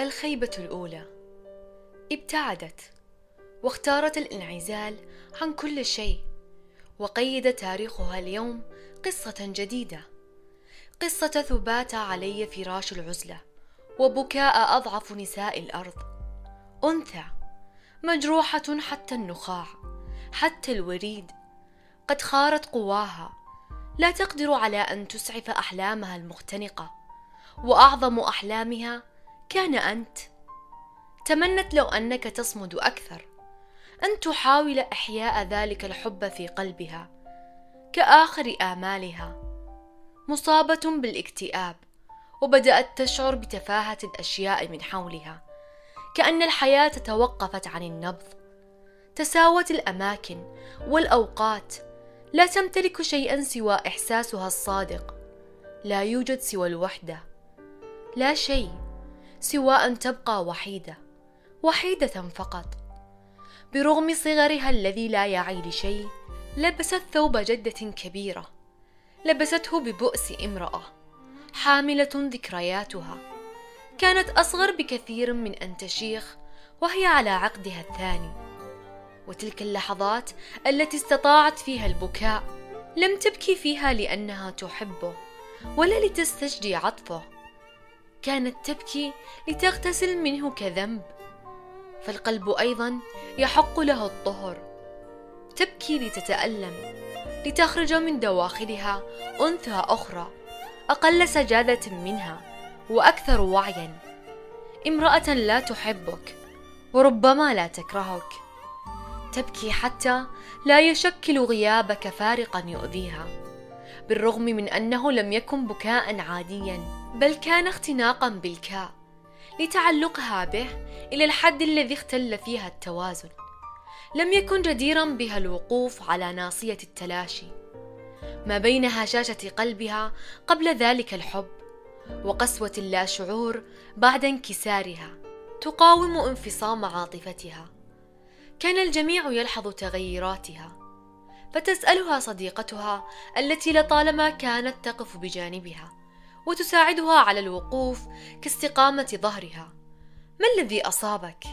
الخيبة الأولى. ابتعدت واختارت الانعزال عن كل شيء وقيد تاريخها اليوم قصة جديدة. قصة ثبات علي فراش العزلة وبكاء أضعف نساء الأرض. أنثى مجروحة حتى النخاع حتى الوريد. قد خارت قواها لا تقدر على أن تسعف أحلامها المختنقة وأعظم أحلامها كان أنت. تمنت لو أنك تصمد أكثر. أن تحاول إحياء ذلك الحب في قلبها كآخر آمالها. مصابة بالاكتئاب وبدأت تشعر بتفاهة الأشياء من حولها. كأن الحياة توقفت عن النبض. تساوت الأماكن والأوقات. لا تمتلك شيئا سوى إحساسها الصادق. لا يوجد سوى الوحدة. لا شيء. سوى أن تبقى وحيدة وحيدة فقط. برغم صغرها الذي لا يعي لشيء لبست ثوب جدة كبيرة. لبسته ببؤس امرأة حاملة ذكرياتها. كانت أصغر بكثير من أن تشيخ وهي على عقدها الثاني. وتلك اللحظات التي استطاعت فيها البكاء لم تبكي فيها لأنها تحبه ولا لتستجدي عطفه. كانت تبكي لتغتسل منه كذنب فالقلب أيضا يحق له الطهر. تبكي لتتألم لتخرج من دواخلها أنثى أخرى أقل سجادة منها وأكثر وعيا. امرأة لا تحبك وربما لا تكرهك. تبكي حتى لا يشكل غيابك فارقا يؤذيها بالرغم من أنه لم يكن بكاء عاديا. بل كان اختناقا بالكاء لتعلقها به إلى الحد الذي اختل فيها التوازن. لم يكن جديرا بها الوقوف على ناصية التلاشي. ما بين هشاشة قلبها قبل ذلك الحب وقسوة اللاشعور بعد انكسارها تقاوم انفصام عاطفتها. كان الجميع يلحظ تغيراتها فتسألها صديقتها التي لطالما كانت تقف بجانبها. وتساعدها على الوقوف كاستقامة ظهرها. ما الذي أصابك؟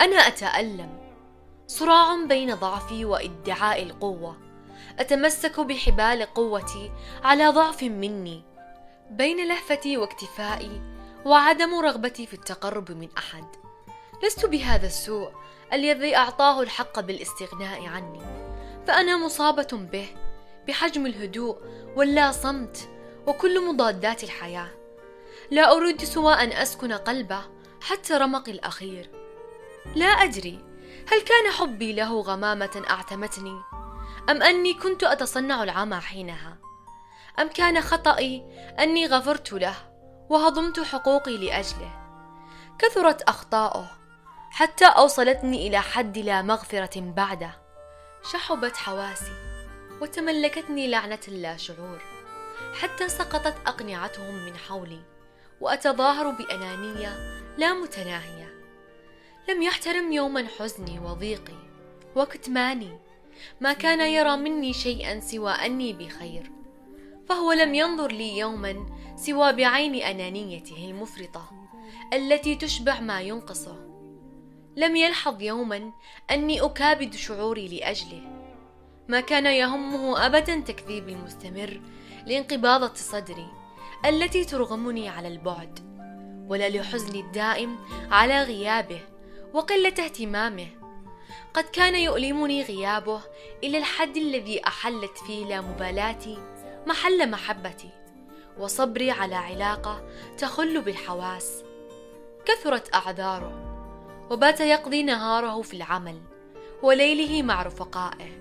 أنا أتألم. صراع بين ضعفي وإدعاء القوة. أتمسك بحبال قوتي على ضعف مني. بين لهفتي واكتفائي وعدم رغبتي في التقرب من أحد. لست بهذا السوء الذي أعطاه الحق بالاستغناء عني. فأنا مصابة به بحجم الهدوء واللا صمت وكل مضادات الحياة. لا أريد سوى أن أسكن قلبه حتى رمقي الأخير. لا أدري هل كان حبي له غمامة أعتمتني؟ أم أني كنت أتصنع العمى حينها؟ أم كان خطئي أني غفرت له وهضمت حقوقي لأجله؟ كثرت أخطاؤه حتى أوصلتني إلى حد لا مغفرة بعده. شحبت حواسي وتملكتني لعنة اللا شعور. حتى سقطت أقنعتهم من حولي وأتظاهر بأنانية لا متناهية. لم يحترم يوما حزني وضيقي وكتماني. ما كان يرى مني شيئا سوى أني بخير فهو لم ينظر لي يوما سوى بعين أنانيته المفرطة التي تشبع ما ينقصه. لم يلحظ يوما أني أكابد شعوري لأجله. ما كان يهمه ابدا تكذيبي المستمر لانقباضه صدري التي ترغمني على البعد ولا لحزني الدائم على غيابه وقلة اهتمامه. قد كان يؤلمني غيابه إلى الحد الذي أحلت فيه لا مبالاتي محل محبتي وصبري على علاقة تخل بالحواس. كثرت أعذاره وبات يقضي نهاره في العمل وليله مع رفقائه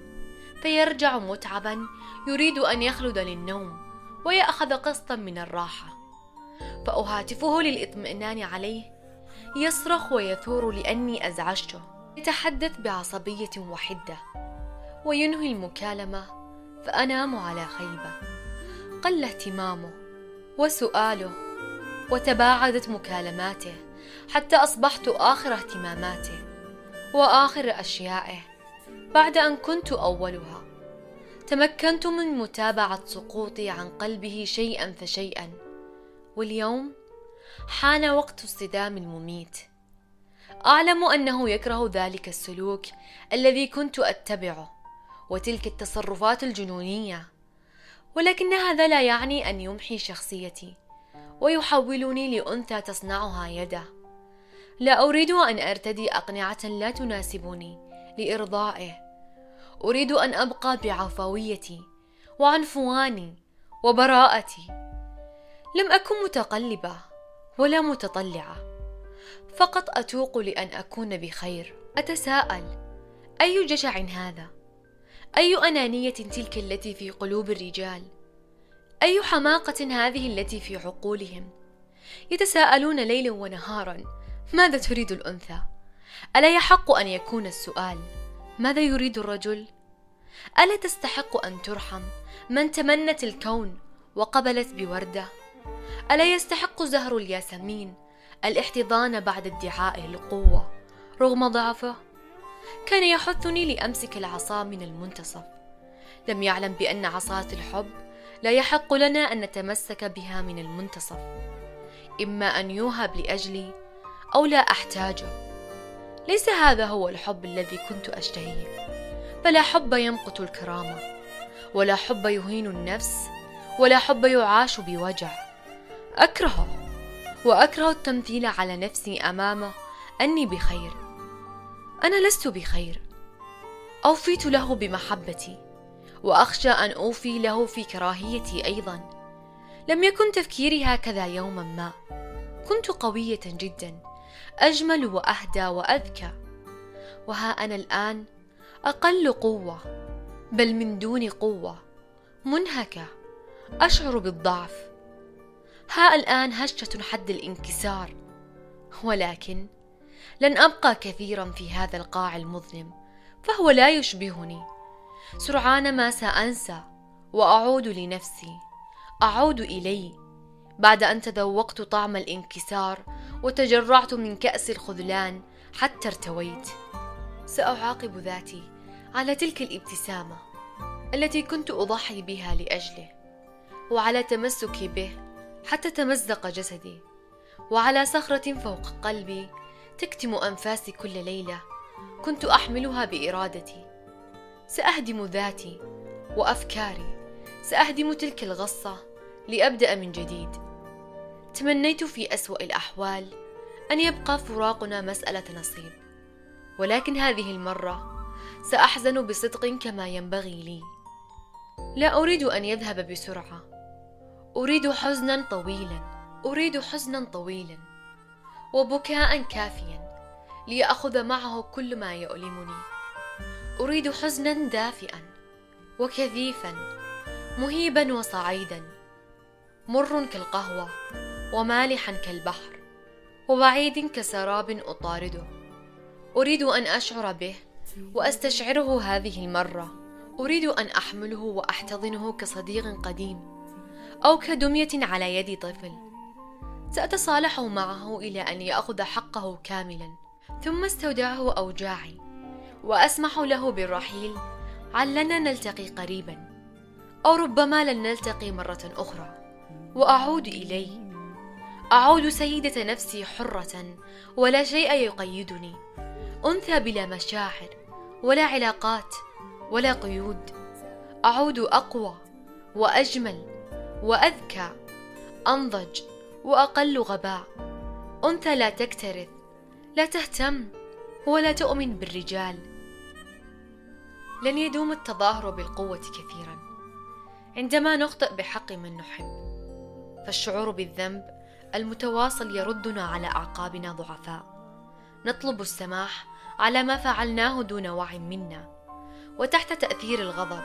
فيرجع متعبا يريد أن يخلد للنوم. وياخذ قسطا من الراحة. فأهاتفه للاطمئنان عليه. يصرخ ويثور لأني أزعجته. يتحدث بعصبية وحدة. وينهي المكالمة. فأنام على خيبة. قل اهتمامه. وسؤاله. وتباعدت مكالماته. حتى أصبحت آخر اهتماماته. وآخر أشيائه بعد أن كنت أولها. تمكنت من متابعة سقوطي عن قلبه شيئا فشيئا. واليوم حان وقت الصدام المميت. أعلم أنه يكره ذلك السلوك الذي كنت أتبعه وتلك التصرفات الجنونية ولكن هذا لا يعني أن يمحي شخصيتي ويحولني لأنثى تصنعها يده لا أريد أن أرتدي أقنعة لا تناسبني لإرضائه. أريد أن أبقى بعفويتي وعنفواني وبراءتي. لم أكن متقلبة ولا متطلعة فقط أتوق لأن أكون بخير. أتساءل أي جشع هذا؟ أي أنانية تلك التي في قلوب الرجال؟ أي حماقة هذه التي في عقولهم؟ يتساءلون ليلا ونهارا ماذا تريد الأنثى؟ ألا يحق أن يكون السؤال؟ ماذا يريد الرجل؟ ألا تستحق أن ترحم من تمنت الكون وقبلت بوردة؟ ألا يستحق زهر الياسمين الاحتضان بعد ادعائه القوة رغم ضعفه؟ كان يحثني لأمسك العصا من المنتصف. لم يعلم بأن عصاة الحب لا يحق لنا أن نتمسك بها من المنتصف. إما أن يوهب لأجلي أو لا أحتاجه. ليس هذا هو الحب الذي كنت أشتهيه. فلا حب يمقت الكرامة ولا حب يهين النفس ولا حب يعاش بوجع. اكرهه وأكره التمثيل على نفسي امامه أني بخير. أنا لست بخير. أوفيت له بمحبتي وأخشى أن أوفي له في كراهيتي أيضا. لم يكن تفكيري هكذا يوما ما. كنت قوية جدا. أجمل وأهدى وأذكى. وها أنا الآن أقل قوة بل من دون قوة منهكة أشعر بالضعف. ها الآن هشة حد الانكسار ولكن لن أبقى كثيرا في هذا القاع المظلم فهو لا يشبهني. سرعان ما سأنسى وأعود لنفسي أعود إلي. بعد أن تذوقت طعم الانكسار وتجرعت من كأس الخذلان حتى ارتويت. سأعاقب ذاتي على تلك الابتسامة التي كنت أضحي بها لأجله وعلى تمسكي به حتى تمزق جسدي وعلى صخرة فوق قلبي تكتم انفاسي كل ليلة كنت أحملها بإرادتي. سأهدم ذاتي وأفكاري سأهدم تلك الغصة لأبدأ من جديد. تمنيت في أسوأ الأحوال أن يبقى فراقنا مسألة نصيب. ولكن هذه المرة سأحزن بصدق كما ينبغي لي. لا أريد أن يذهب بسرعة. أريد حزنا طويلا. أريد حزنا طويلا. وبكاء كافيا. ليأخذ معه كل ما يؤلمني. أريد حزنا دافئا. وكثيفا. مهيبا وصعيدا. مر كالقهوة. ومالحا كالبحر وبعيد كسراب أطارده. أريد أن أشعر به وأستشعره هذه المرة. أريد أن أحمله وأحتضنه كصديق قديم أو كدمية على يد طفل. سأتصالح معه إلى أن يأخذ حقه كاملا ثم استودعه أوجاعي وأسمح له بالرحيل علنا نلتقي قريبا أو ربما لن نلتقي مرة أخرى. وأعود إليه. أعود سيدة نفسي حرة ولا شيء يقيدني. أنثى بلا مشاعر ولا علاقات ولا قيود. أعود أقوى وأجمل وأذكى أنضج وأقل غباء. أنثى لا تكترث لا تهتم ولا تؤمن بالرجال. لن يدوم التظاهر بالقوة كثيرا. عندما نخطئ بحق من نحب فالشعور بالذنب المتواصل يردنا على أعقابنا ضعفاء. نطلب السماح على ما فعلناه دون وعي منا وتحت تأثير الغضب